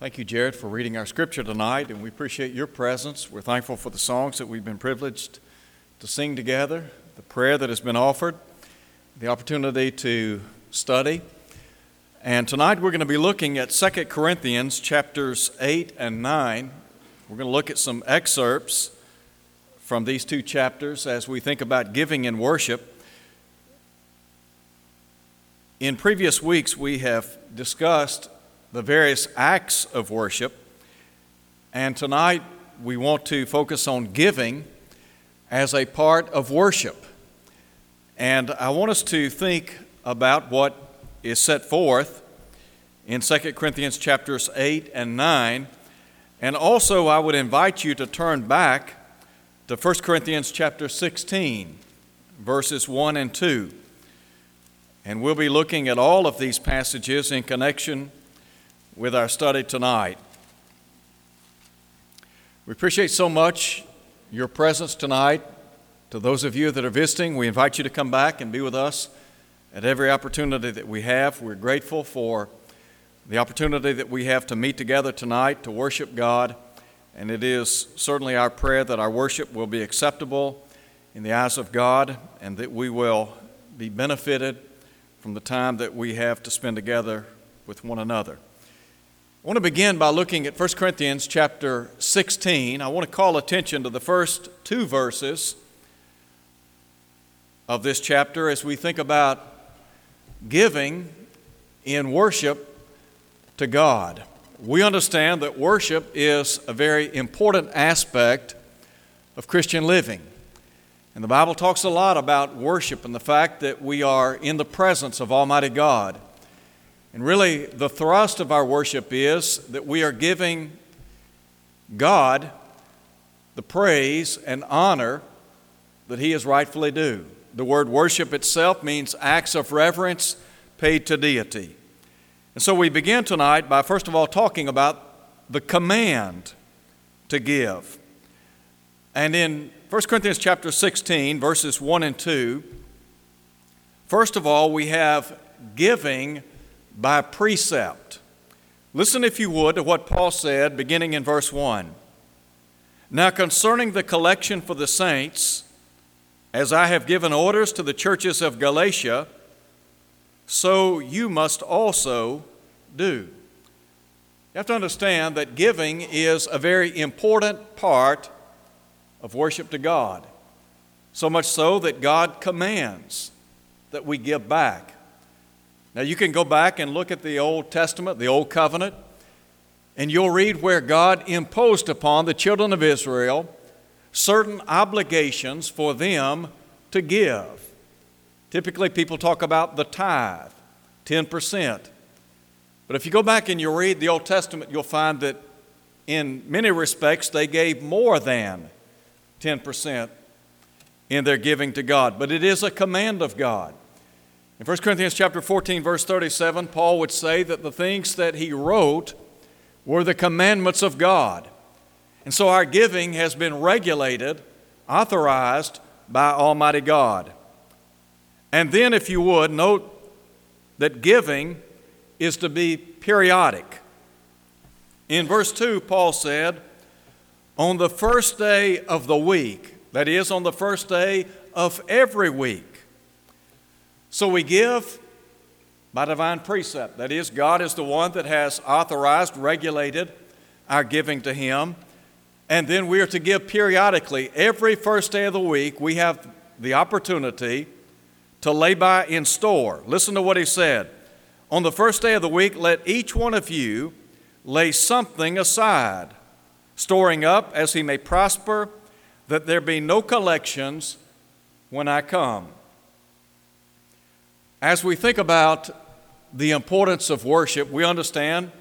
Thank you, Jared, for reading our scripture tonight, and we appreciate your presence. We're thankful for the songs that we've been privileged to sing together, the prayer that has been offered, the opportunity to study. And tonight we're going to be looking at 2 Corinthians chapters 8 and 9. We're going to look at some excerpts from these two chapters as we think about giving and worship. In previous weeks, we have discussed the various acts of worship. And tonight we want to focus on giving as a part of worship. And I want us to think about what is set forth in 2 Corinthians chapters 8 and 9. And also I would invite you to turn back to 1 Corinthians chapter 16, verses 1 and 2. And we'll be looking at all of these passages in connection with our study tonight. We appreciate so much your presence tonight. To those of you that are visiting, we invite you to come back and be with us at every opportunity that we have. We're grateful for the opportunity that we have to meet together tonight to worship God, and it is certainly our prayer that our worship will be acceptable in the eyes of God and that we will be benefited from the time that we have to spend together with one another. I want to begin by looking at 1 Corinthians chapter 16. I want to call attention to the first two verses of this chapter as we think about giving in worship to God. We understand that worship is a very important aspect of Christian living. And the Bible talks a lot about worship and the fact that we are in the presence of Almighty God. And really, the thrust of our worship is that we are giving God the praise and honor that He is rightfully due. The word worship itself means acts of reverence paid to deity. And so we begin tonight by first of all talking about the command to give. And in 1 Corinthians chapter 16, verses 1 and 2, first of all, we have giving by precept. Listen, if you would, to what Paul said beginning in verse 1. Now, concerning the collection for the saints, as I have given orders to the churches of Galatia, so you must also do. You have to understand that giving is a very important part of worship to God. So much so that God commands that we give back. Now, you can go back and look at the Old Testament, the Old Covenant, and you'll read where God imposed upon the children of Israel certain obligations for them to give. Typically, people talk about the tithe, 10%. But if you go back and you read the Old Testament, you'll find that in many respects they gave more than 10% in their giving to God. But it is a command of God. In 1 Corinthians chapter 14 verse 37, Paul would say that the things that he wrote were the commandments of God. And so our giving has been regulated, authorized by Almighty God. And then if you would note that giving is to be periodic. In verse 2 Paul said, on the first day of the week, that is on the first day of every week, so we give by divine precept. That is, God is the one that has authorized, regulated our giving to Him. And then we are to give periodically. Every first day of the week, we have the opportunity to lay by in store. Listen to what He said. On the first day of the week, let each one of you lay something aside, storing up as he may prosper, that there be no collections when I come. As we think about the importance of worship, we understand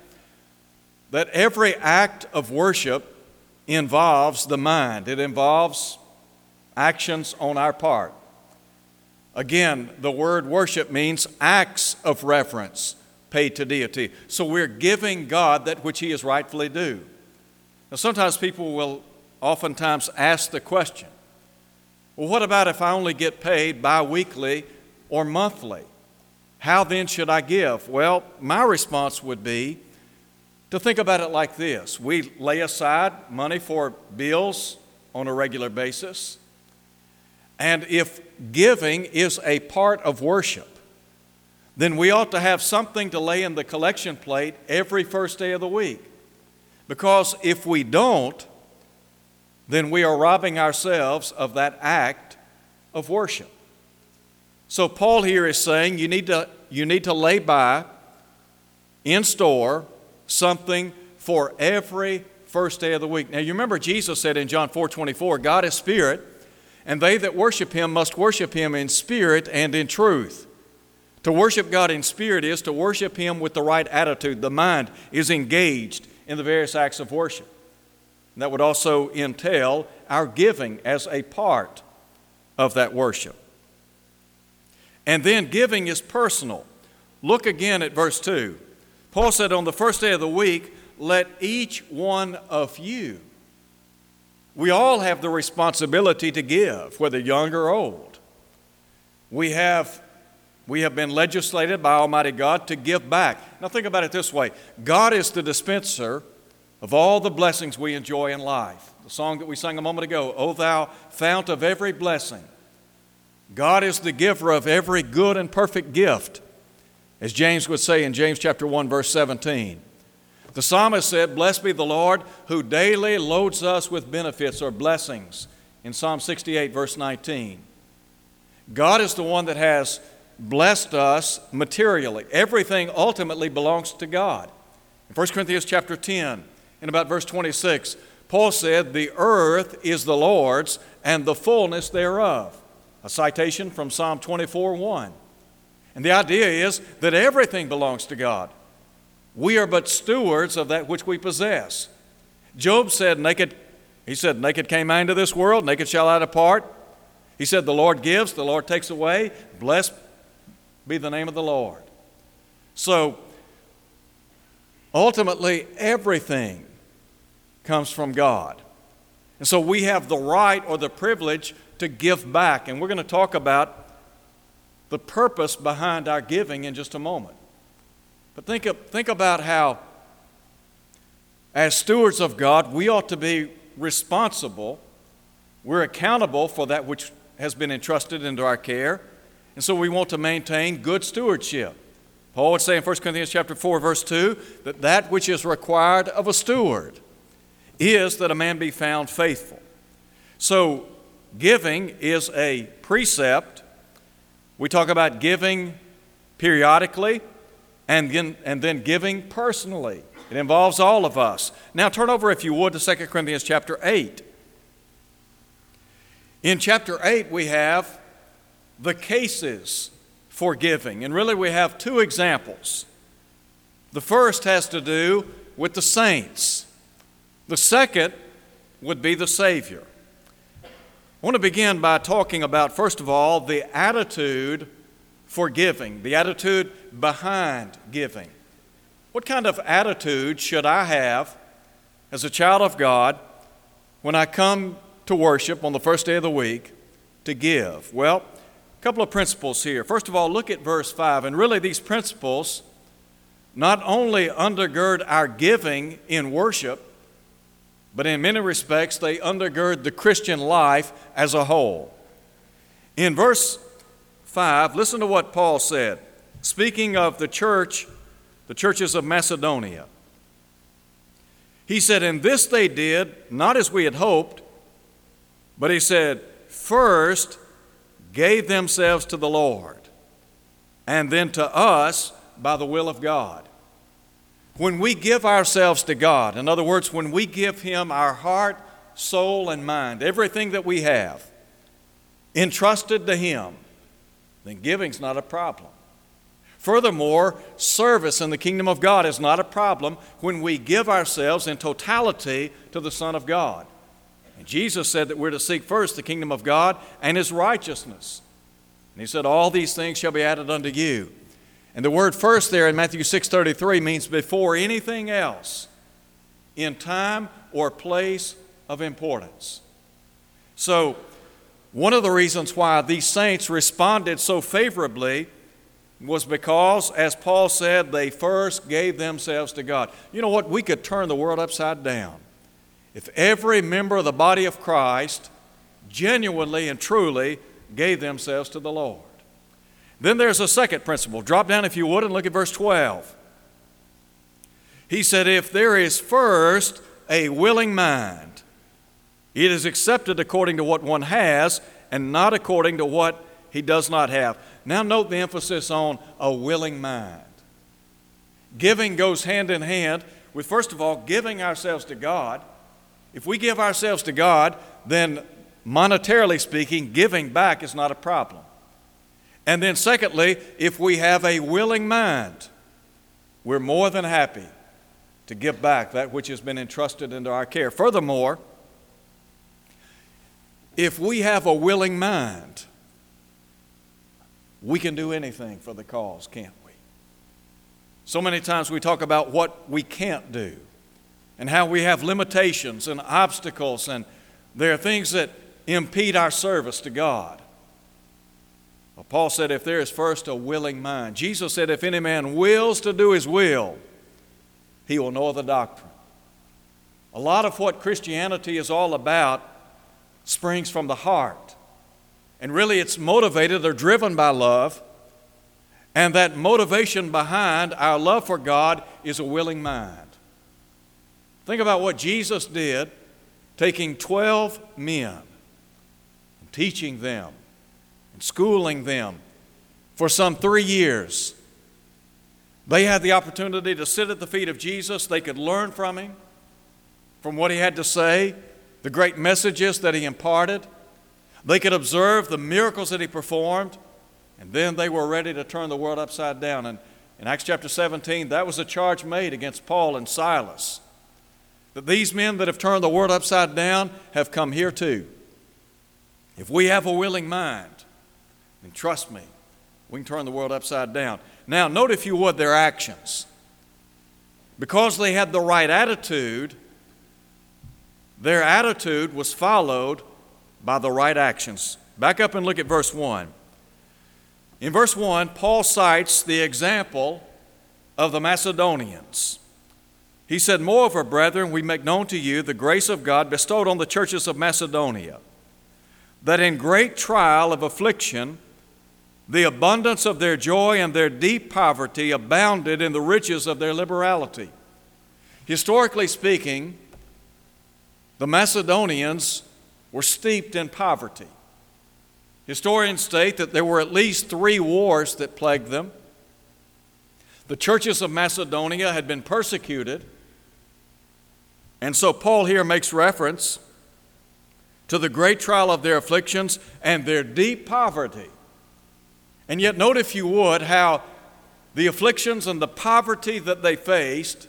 that every act of worship involves the mind, it involves actions on our part. Again, the word worship means acts of reverence paid to deity. So we're giving God that which He is rightfully due. Now, sometimes people will oftentimes ask the question well, what about if I only get paid bi weekly or monthly? How then should I give? Well, my response would be to think about it like this we lay aside money for bills on a regular basis. And if giving is a part of worship, then we ought to have something to lay in the collection plate every first day of the week. Because if we don't, then we are robbing ourselves of that act of worship. So, Paul here is saying you need to, you need to lay by in store something for every first day of the week. Now, you remember Jesus said in John 4 24, God is spirit, and they that worship him must worship him in spirit and in truth. To worship God in spirit is to worship him with the right attitude. The mind is engaged in the various acts of worship. And that would also entail our giving as a part of that worship. And then giving is personal. Look again at verse 2. Paul said, On the first day of the week, let each one of you. We all have the responsibility to give, whether young or old. We have, we have been legislated by Almighty God to give back. Now, think about it this way God is the dispenser of all the blessings we enjoy in life. The song that we sang a moment ago, O thou fount of every blessing. God is the giver of every good and perfect gift, as James would say in James chapter 1 verse 17. The psalmist said, "Blessed be the Lord who daily loads us with benefits or blessings." In Psalm 68 verse 19. God is the one that has blessed us materially. Everything ultimately belongs to God. In 1 Corinthians chapter 10, in about verse 26, Paul said, The earth is the Lord's and the fullness thereof. A citation from Psalm 24 1. And the idea is that everything belongs to God. We are but stewards of that which we possess. Job said, Naked, he said, Naked came I into this world, naked shall I depart. He said, The Lord gives, the Lord takes away. Blessed be the name of the Lord. So, ultimately, everything comes from God. And so we have the right or the privilege to give back. And we're going to talk about the purpose behind our giving in just a moment. But think, of, think about how, as stewards of God, we ought to be responsible. We're accountable for that which has been entrusted into our care. And so we want to maintain good stewardship. Paul would say in 1 Corinthians chapter 4, verse 2, that that which is required of a steward is that a man be found faithful. So, giving is a precept. We talk about giving periodically and then, and then giving personally. It involves all of us. Now, turn over, if you would, to 2 Corinthians chapter 8. In chapter 8, we have the cases for giving, and really we have two examples. The first has to do with the saints. The second would be the Savior. I want to begin by talking about, first of all, the attitude for giving, the attitude behind giving. What kind of attitude should I have as a child of God when I come to worship on the first day of the week to give? Well, a couple of principles here. First of all, look at verse 5. And really, these principles not only undergird our giving in worship, but in many respects, they undergird the Christian life as a whole. In verse 5, listen to what Paul said, speaking of the church, the churches of Macedonia. He said, And this they did, not as we had hoped, but he said, First gave themselves to the Lord, and then to us by the will of God. When we give ourselves to God, in other words, when we give Him our heart, soul, and mind, everything that we have, entrusted to Him, then giving's not a problem. Furthermore, service in the kingdom of God is not a problem when we give ourselves in totality to the Son of God. And Jesus said that we're to seek first the kingdom of God and His righteousness. And He said, All these things shall be added unto you. And the word first there in Matthew 6:33 means before anything else in time or place of importance. So, one of the reasons why these saints responded so favorably was because, as Paul said, they first gave themselves to God. You know what? We could turn the world upside down if every member of the body of Christ genuinely and truly gave themselves to the Lord. Then there's a second principle. Drop down, if you would, and look at verse 12. He said, If there is first a willing mind, it is accepted according to what one has and not according to what he does not have. Now, note the emphasis on a willing mind. Giving goes hand in hand with, first of all, giving ourselves to God. If we give ourselves to God, then monetarily speaking, giving back is not a problem. And then, secondly, if we have a willing mind, we're more than happy to give back that which has been entrusted into our care. Furthermore, if we have a willing mind, we can do anything for the cause, can't we? So many times we talk about what we can't do and how we have limitations and obstacles, and there are things that impede our service to God. Paul said, if there is first a willing mind, Jesus said, if any man wills to do his will, he will know the doctrine. A lot of what Christianity is all about springs from the heart. And really, it's motivated or driven by love. And that motivation behind our love for God is a willing mind. Think about what Jesus did, taking 12 men and teaching them schooling them for some three years they had the opportunity to sit at the feet of Jesus. They could learn from him, from what he had to say, the great messages that he imparted. They could observe the miracles that he performed, and then they were ready to turn the world upside down. And in Acts chapter 17, that was a charge made against Paul and Silas. That these men that have turned the world upside down have come here too. If we have a willing mind, then trust me, we can turn the world upside down. Now, note if you would their actions. Because they had the right attitude, their attitude was followed by the right actions. Back up and look at verse 1. In verse 1, Paul cites the example of the Macedonians. He said, Moreover, brethren, we make known to you the grace of God bestowed on the churches of Macedonia, that in great trial of affliction, the abundance of their joy and their deep poverty abounded in the riches of their liberality. Historically speaking, the Macedonians were steeped in poverty. Historians state that there were at least three wars that plagued them. The churches of Macedonia had been persecuted. And so Paul here makes reference to the great trial of their afflictions and their deep poverty. And yet, note if you would how the afflictions and the poverty that they faced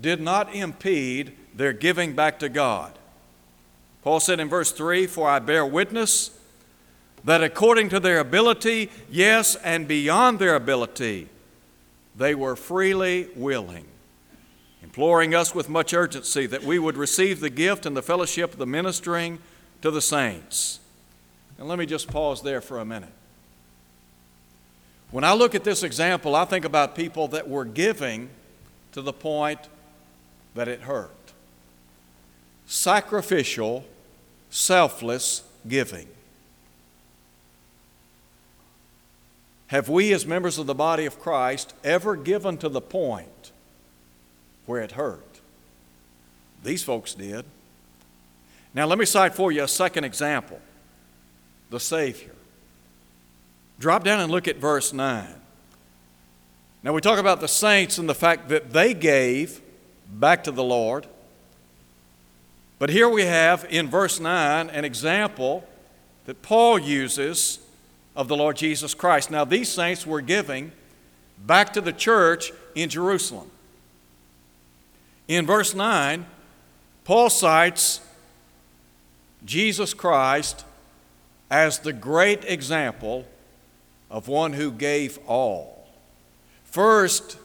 did not impede their giving back to God. Paul said in verse 3 For I bear witness that according to their ability, yes, and beyond their ability, they were freely willing, imploring us with much urgency that we would receive the gift and the fellowship of the ministering to the saints. And let me just pause there for a minute. When I look at this example, I think about people that were giving to the point that it hurt. Sacrificial, selfless giving. Have we, as members of the body of Christ, ever given to the point where it hurt? These folks did. Now, let me cite for you a second example the Savior. Drop down and look at verse 9. Now, we talk about the saints and the fact that they gave back to the Lord. But here we have in verse 9 an example that Paul uses of the Lord Jesus Christ. Now, these saints were giving back to the church in Jerusalem. In verse 9, Paul cites Jesus Christ as the great example of one who gave all. First,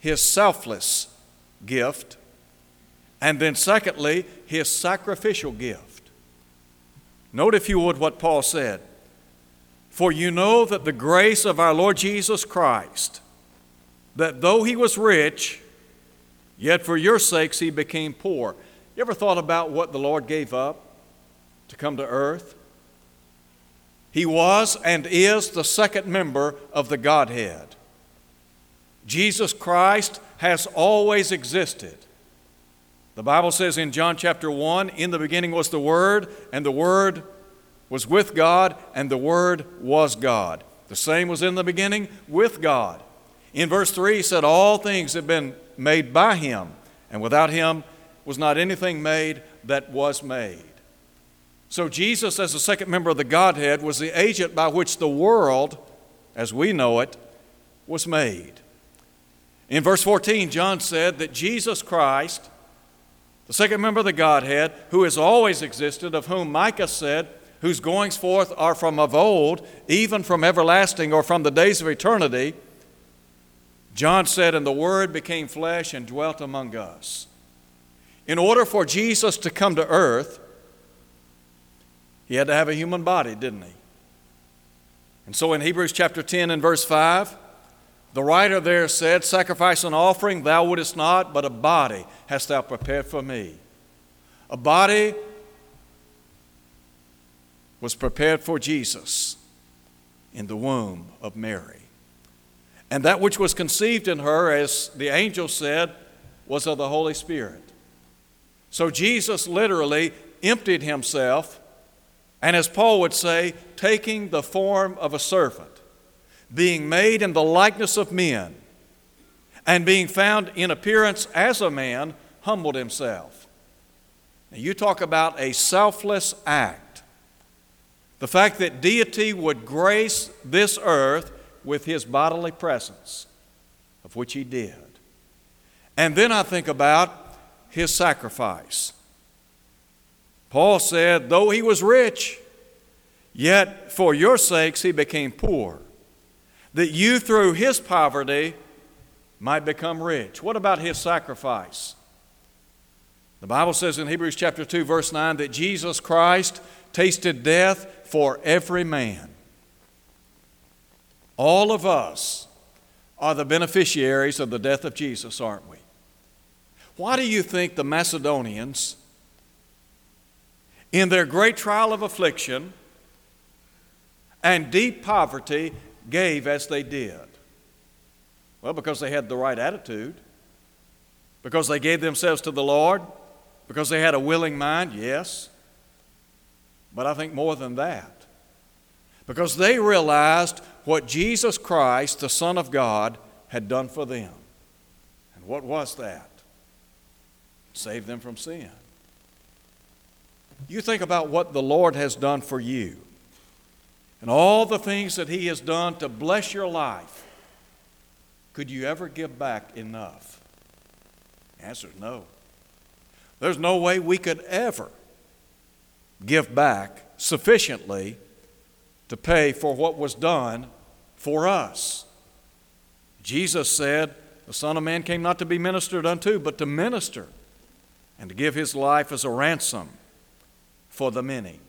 his selfless gift, and then secondly, his sacrificial gift. Note, if you would, what Paul said For you know that the grace of our Lord Jesus Christ, that though he was rich, yet for your sakes he became poor. You ever thought about what the Lord gave up to come to earth? He was and is the second member of the Godhead. Jesus Christ has always existed. The Bible says in John chapter 1 In the beginning was the Word, and the Word was with God, and the Word was God. The same was in the beginning with God. In verse 3, he said, All things have been made by Him, and without Him was not anything made that was made. So, Jesus, as the second member of the Godhead, was the agent by which the world, as we know it, was made. In verse 14, John said that Jesus Christ, the second member of the Godhead, who has always existed, of whom Micah said, whose goings forth are from of old, even from everlasting or from the days of eternity, John said, And the Word became flesh and dwelt among us. In order for Jesus to come to earth, he had to have a human body, didn't he? And so in Hebrews chapter 10 and verse 5, the writer there said, Sacrifice and offering thou wouldest not, but a body hast thou prepared for me. A body was prepared for Jesus in the womb of Mary. And that which was conceived in her, as the angel said, was of the Holy Spirit. So Jesus literally emptied himself, and as Paul would say, taking the form of a servant, being made in the likeness of men, and being found in appearance as a man, humbled himself. Now, you talk about a selfless act. The fact that deity would grace this earth with his bodily presence, of which he did. And then I think about his sacrifice. Paul said, Though he was rich, yet for your sakes he became poor, that you through his poverty might become rich. What about his sacrifice? The Bible says in Hebrews chapter 2 verse 9 that Jesus Christ tasted death for every man. All of us are the beneficiaries of the death of Jesus, aren't we? Why do you think the Macedonians, in their great trial of affliction and deep poverty, gave as they did? Well, because they had the right attitude, because they gave themselves to the Lord, because they had a willing mind, yes. But I think more than that. Because they realized what Jesus Christ, the Son of God, had done for them. And what was that? Save them from sin. You think about what the Lord has done for you and all the things that He has done to bless your life. Could you ever give back enough? The answer is no. There's no way we could ever give back sufficiently to pay for what was done for us. Jesus said, The Son of Man came not to be ministered unto, but to minister and to give his life as a ransom for the many.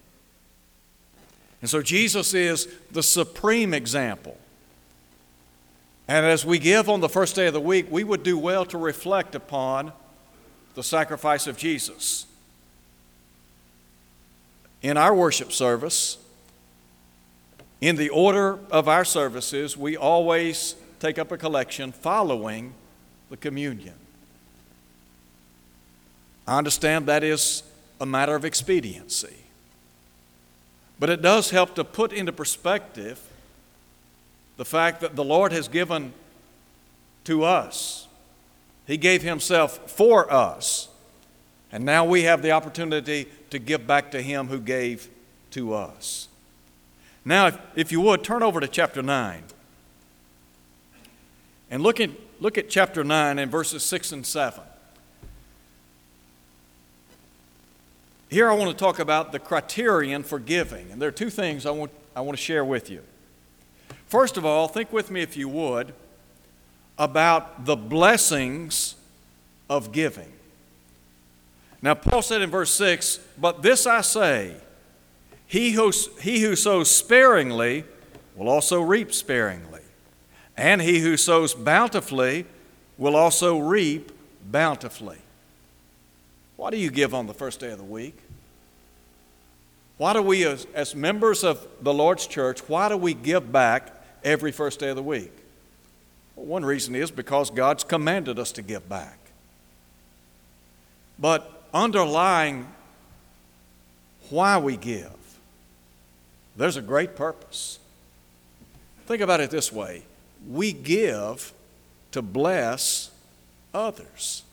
And so Jesus is the supreme example. And as we give on the first day of the week, we would do well to reflect upon the sacrifice of Jesus. In our worship service, in the order of our services, we always take up a collection following the communion. I understand that is a matter of expediency. But it does help to put into perspective the fact that the Lord has given to us he gave Himself for us. And now we have the opportunity to give back to Him who gave to us. Now, if, if you would, turn over to chapter 9. And look at, look at chapter 9 and verses 6 and 7. Here I want to talk about the criterion for giving. And there are two things I want, I want to share with you. First of all, think with me, if you would, about the blessings of giving. Now, Paul said in verse 6 But this I say, he who, he who sows sparingly will also reap sparingly, and he who sows bountifully will also reap bountifully. Why do you give on the first day of the week? Why do we, as, as members of the Lord's church, why do we give back every first day of the week? Well, one reason is because God's commanded us to give back. But underlying why we give, there's a great purpose. Think about it this way we give to bless others.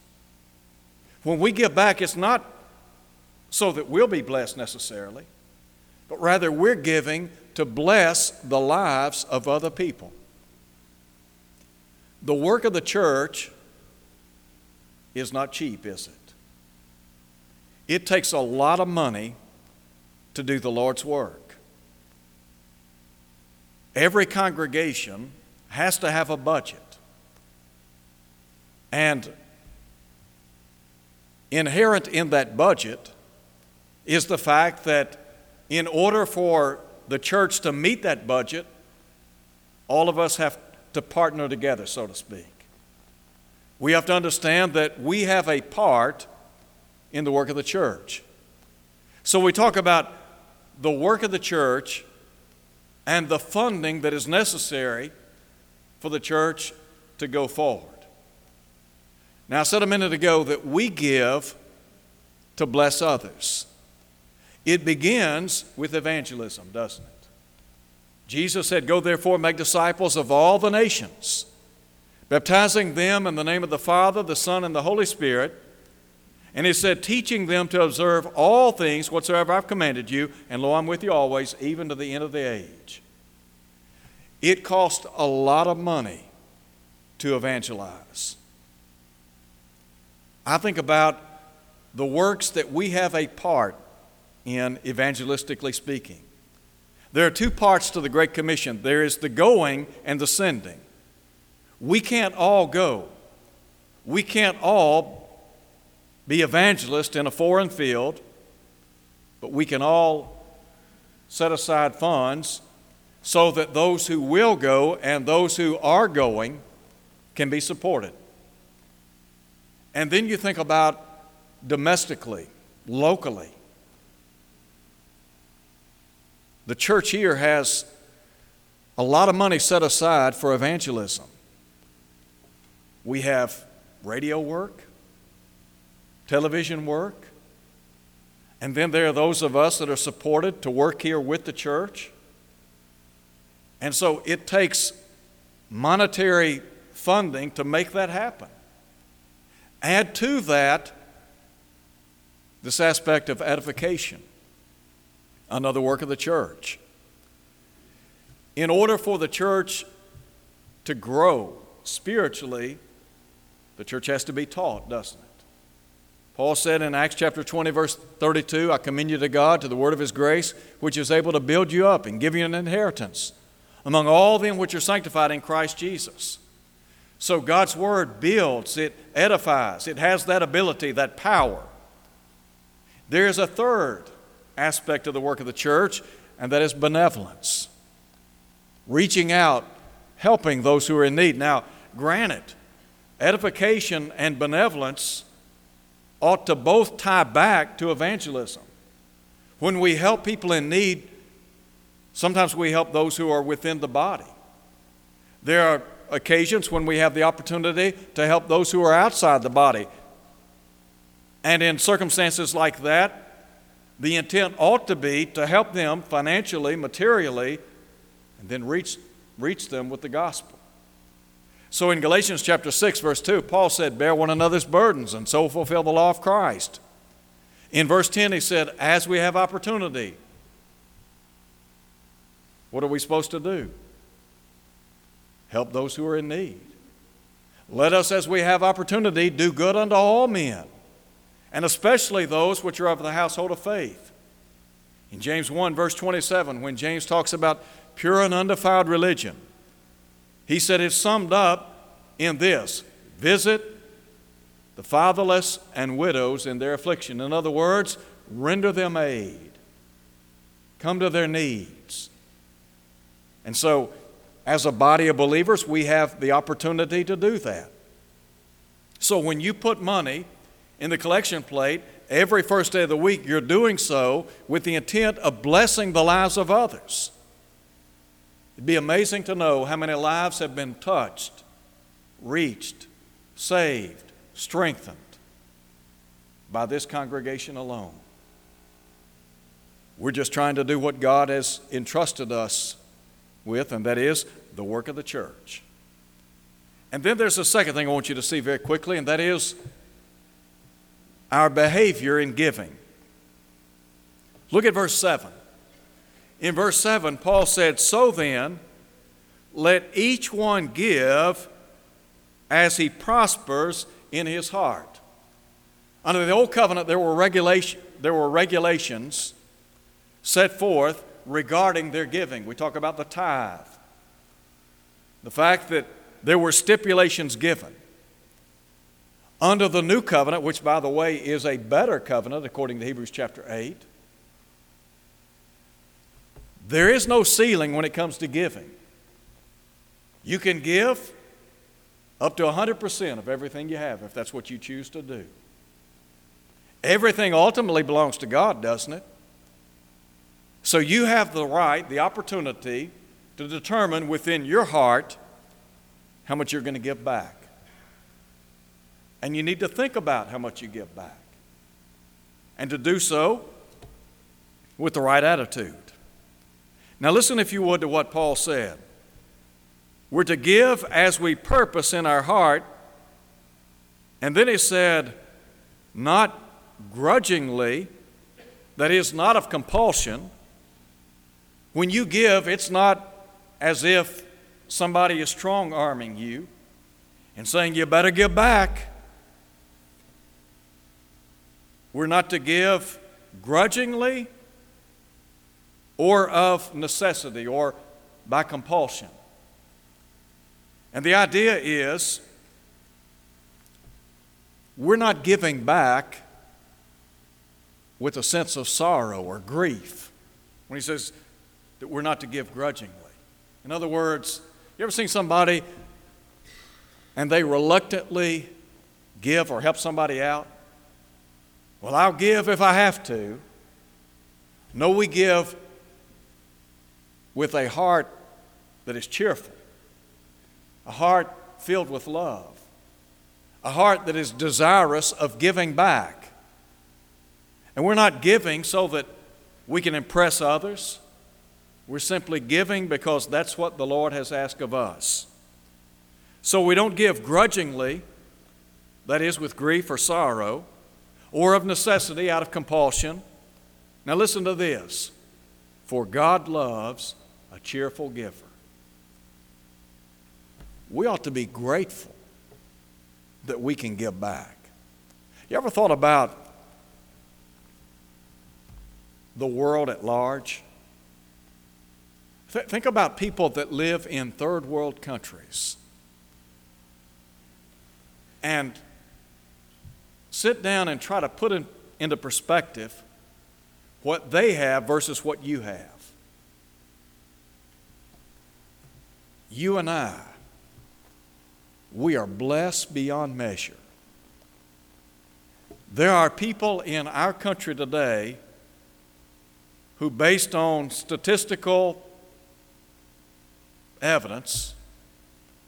When we give back, it's not so that we'll be blessed necessarily, but rather we're giving to bless the lives of other people. The work of the church is not cheap, is it? It takes a lot of money to do the Lord's work. Every congregation has to have a budget. And inherent in that budget is the fact that in order for the church to meet that budget, all of us have to partner together, so to speak. We have to understand that we have a part in the work of the church. So we talk about the work of the church and the funding that is necessary for the church to go forward. Now, I said a minute ago that we give to bless others. It begins with evangelism, doesn't it? Jesus said, Go therefore, make disciples of all the nations, baptizing them in the name of the Father, the Son, and the Holy Spirit. And he said, teaching them to observe all things whatsoever I've commanded you, and lo, I'm with you always, even to the end of the age. It cost a lot of money to evangelize. I think about the works that we have a part in, evangelistically speaking. There are two parts to the Great Commission there is the going and the sending. We can't all go, we can't all be evangelists in a foreign field, but we can all set aside funds so that those who will go and those who are going can be supported. And then you think about domestically, locally. The church here has a lot of money set aside for evangelism. We have radio work, television work, and then there are those of us that are supported to work here with the church. And so it takes monetary funding to make that happen. Add to that this aspect of edification, another work of the church. In order for the church to grow spiritually, the church has to be taught, doesn't it? Paul said in Acts chapter 20, verse 32, I commend you to God, to the word of his grace, which is able to build you up and give you an inheritance among all them which are sanctified in Christ Jesus. So God's Word builds, it edifies, it has that ability, that power. There's a third aspect of the work of the church, and that is benevolence. Reaching out, helping those who are in need. Now, granted, edification and benevolence ought to both tie back to evangelism. When we help people in need, sometimes we help those who are within the body. There are occasions when we have the opportunity to help those who are outside the body. And in circumstances like that, the intent ought to be to help them financially, materially, and then reach, reach them with the gospel. So in Galatians chapter 6, verse 2, Paul said, Bear one another's burdens and so fulfill the law of Christ. In verse 10, he said, As we have opportunity, what are we supposed to do? Help those who are in need. Let us, as we have opportunity, do good unto all men, and especially those which are of the household of faith. In James 1, verse 27, when James talks about pure and undefiled religion, he said it's summed up in this visit the fatherless and widows in their affliction. In other words, render them aid, come to their needs And so, as a body of believers, we have the opportunity to do that. So, when you put money in the collection plate every first day of the week, you're doing so with the intent of blessing the lives of others. It'd be amazing to know how many lives have been touched, reached, saved, strengthened by this congregation alone. We're just trying to do what God has entrusted us with, and that is the work of the church. And then there's a second thing I want you to see very quickly, and that is our behavior in giving. Look at verse 7. In verse 7, Paul said, So then, let each one give as he prospers in his heart. Under the old covenant, there were, regulation, there were regulations set forth regarding their giving. We talk about the tithe, the fact that there were stipulations given. Under the new covenant, which, by the way, is a better covenant according to Hebrews chapter 8, there is no ceiling when it comes to giving. You can give up to 100% of everything you have if that's what you choose to do. Everything ultimately belongs to God, doesn't it? So you have the right, the opportunity to determine within your heart how much you're going to give back. And you need to think about how much you give back. And to do so with the right attitude. Now, listen, if you would, to what Paul said. We're to give as we purpose in our heart. And then he said, not grudgingly, that is, not of compulsion. When you give, it's not as if somebody is strong arming you and saying, You better give back. We're not to give grudgingly or of necessity or by compulsion. And the idea is we're not giving back with a sense of sorrow or grief when he says that we're not to give grudgingly. In other words, you ever seen somebody and they reluctantly give or help somebody out? Well, I'll give if I have to. No, we give with a heart that is cheerful, a heart filled with love, a heart that is desirous of giving back. And we're not giving so that we can impress others. We're simply giving because that's what the Lord has asked of us. So we don't give grudgingly, that is, with grief or sorrow, or of necessity out of compulsion. Now listen to this for God loves a cheerful giver. We ought to be grateful that we can give back. You ever thought about the world at large? Th- think about people that live in third world countries and sit down and try to put in, into perspective what they have versus what you have. you and I, we are blessed beyond measure. There are people in our country today who, based on statistical evidence,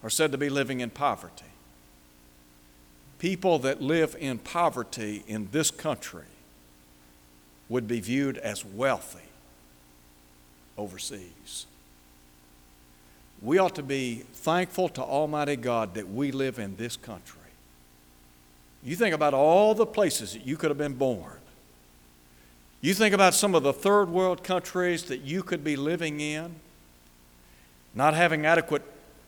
are said to be living in poverty. People that live in poverty in this country would be viewed as wealthy overseas we ought to be thankful to Almighty God that we live in this country. You think about all the places that you could have been born. You think about some of the third world countries that you could be living in, not having adequate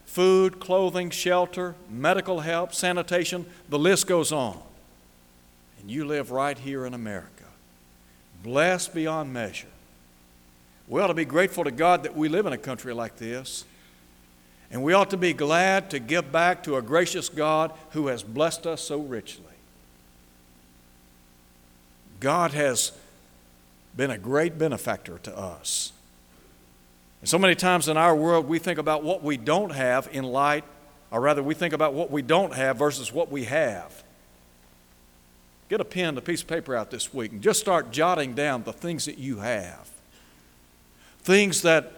food, clothing, shelter, medical help, sanitation, the list goes on. And you live right here in America, blessed beyond measure. We ought to be grateful to God that we live in a country like this. And we ought to be glad to give back to a gracious God who has blessed us so richly. God has been a great benefactor to us. And so many times in our world, we think about what we don't have in light, or rather, we think about what we don't have versus what we have. Get a pen, a piece of paper out this week, and just start jotting down the things that you have. Things that,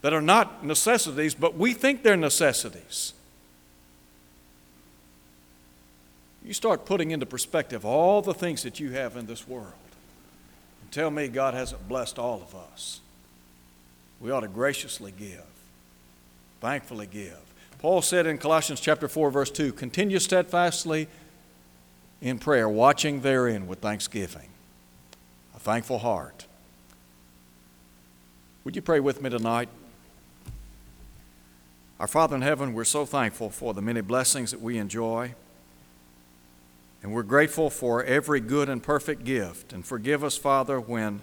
that are not necessities, but we think they're necessities. You start putting into perspective all the things that you have in this world. Tell me God hasn't blessed all of us. We ought to graciously give, thankfully give. Paul said in Colossians chapter 4 verse 2, continue steadfastly in prayer, watching therein with thanksgiving. A thankful heart. Would you pray with me tonight? Our Father in heaven, we're so thankful for the many blessings that we enjoy. And we're grateful for every good and perfect gift. And forgive us, Father, when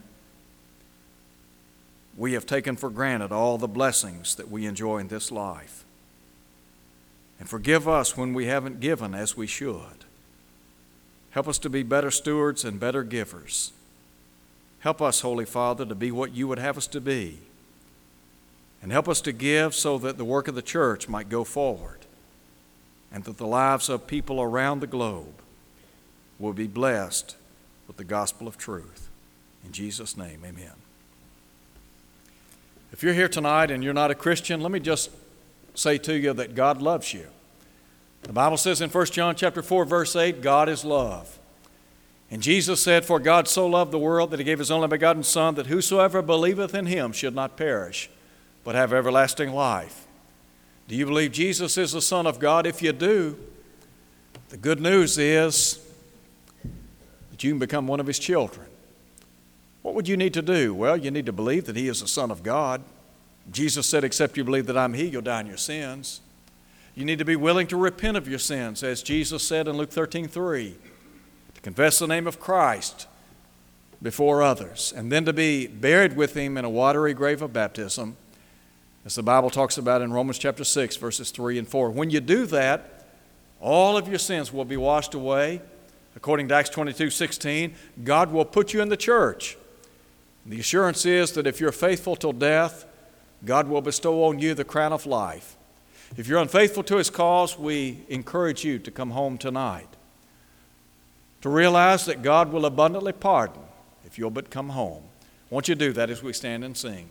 we have taken for granted all the blessings that we enjoy in this life. And forgive us when we haven't given as we should. Help us to be better stewards and better givers. Help us, Holy Father, to be what you would have us to be. And help us to give so that the work of the church might go forward and that the lives of people around the globe will be blessed with the gospel of truth. In Jesus' name, amen. If you're here tonight and you're not a Christian, let me just say to you that God loves you. The Bible says in 1 John chapter 4 verse 8, God is love. And Jesus said, For God so loved the world that he gave his only begotten Son, that whosoever believeth in him should not perish, but have everlasting life. Do you believe Jesus is the Son of God? If you do, the good news is that you can become one of his children. What would you need to do? Well, you need to believe that he is the Son of God. Jesus said, Except you believe that I'm he, you'll die in your sins. You need to be willing to repent of your sins, as Jesus said in Luke 13 3, to confess the name of Christ before others, and then to be buried with him in a watery grave of baptism, as the Bible talks about in Romans chapter 6, verses 3 and 4. When you do that, all of your sins will be washed away. According to Acts 22 16, God will put you in the church. The assurance is that if you're faithful till death, God will bestow on you the crown of life. If you're unfaithful to His cause, we encourage you to come home tonight. To realize that God will abundantly pardon if you'll but come home. Won't you do that as we stand and sing?